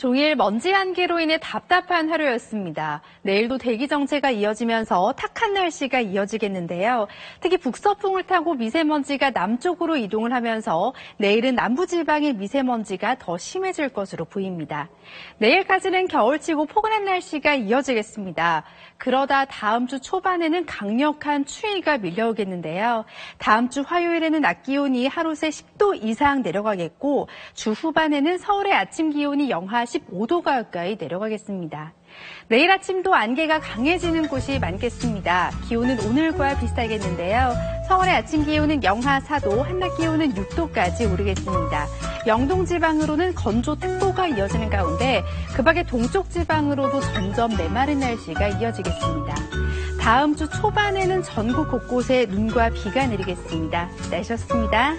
종일 먼지 안개로 인해 답답한 하루였습니다. 내일도 대기 정체가 이어지면서 탁한 날씨가 이어지겠는데요. 특히 북서풍을 타고 미세먼지가 남쪽으로 이동을 하면서 내일은 남부지방의 미세먼지가 더 심해질 것으로 보입니다. 내일까지는 겨울치고 포근한 날씨가 이어지겠습니다. 그러다 다음 주 초반에는 강력한 추위가 밀려오겠는데요. 다음 주 화요일에는 낮 기온이 하루 새 10도 이상 내려가겠고 주 후반에는 서울의 아침 기온이 영하 15도 가까이 내려가겠습니다. 내일 아침도 안개가 강해지는 곳이 많겠습니다. 기온은 오늘과 비슷하겠는데요. 서울의 아침 기온은 영하 4도, 한낮 기온은 6도까지 오르겠습니다. 영동 지방으로는 건조 특보가 이어지는 가운데 그 밖에 동쪽 지방으로도 점점 메마른 날씨가 이어지겠습니다. 다음 주 초반에는 전국 곳곳에 눈과 비가 내리겠습니다. 날씨였습니다.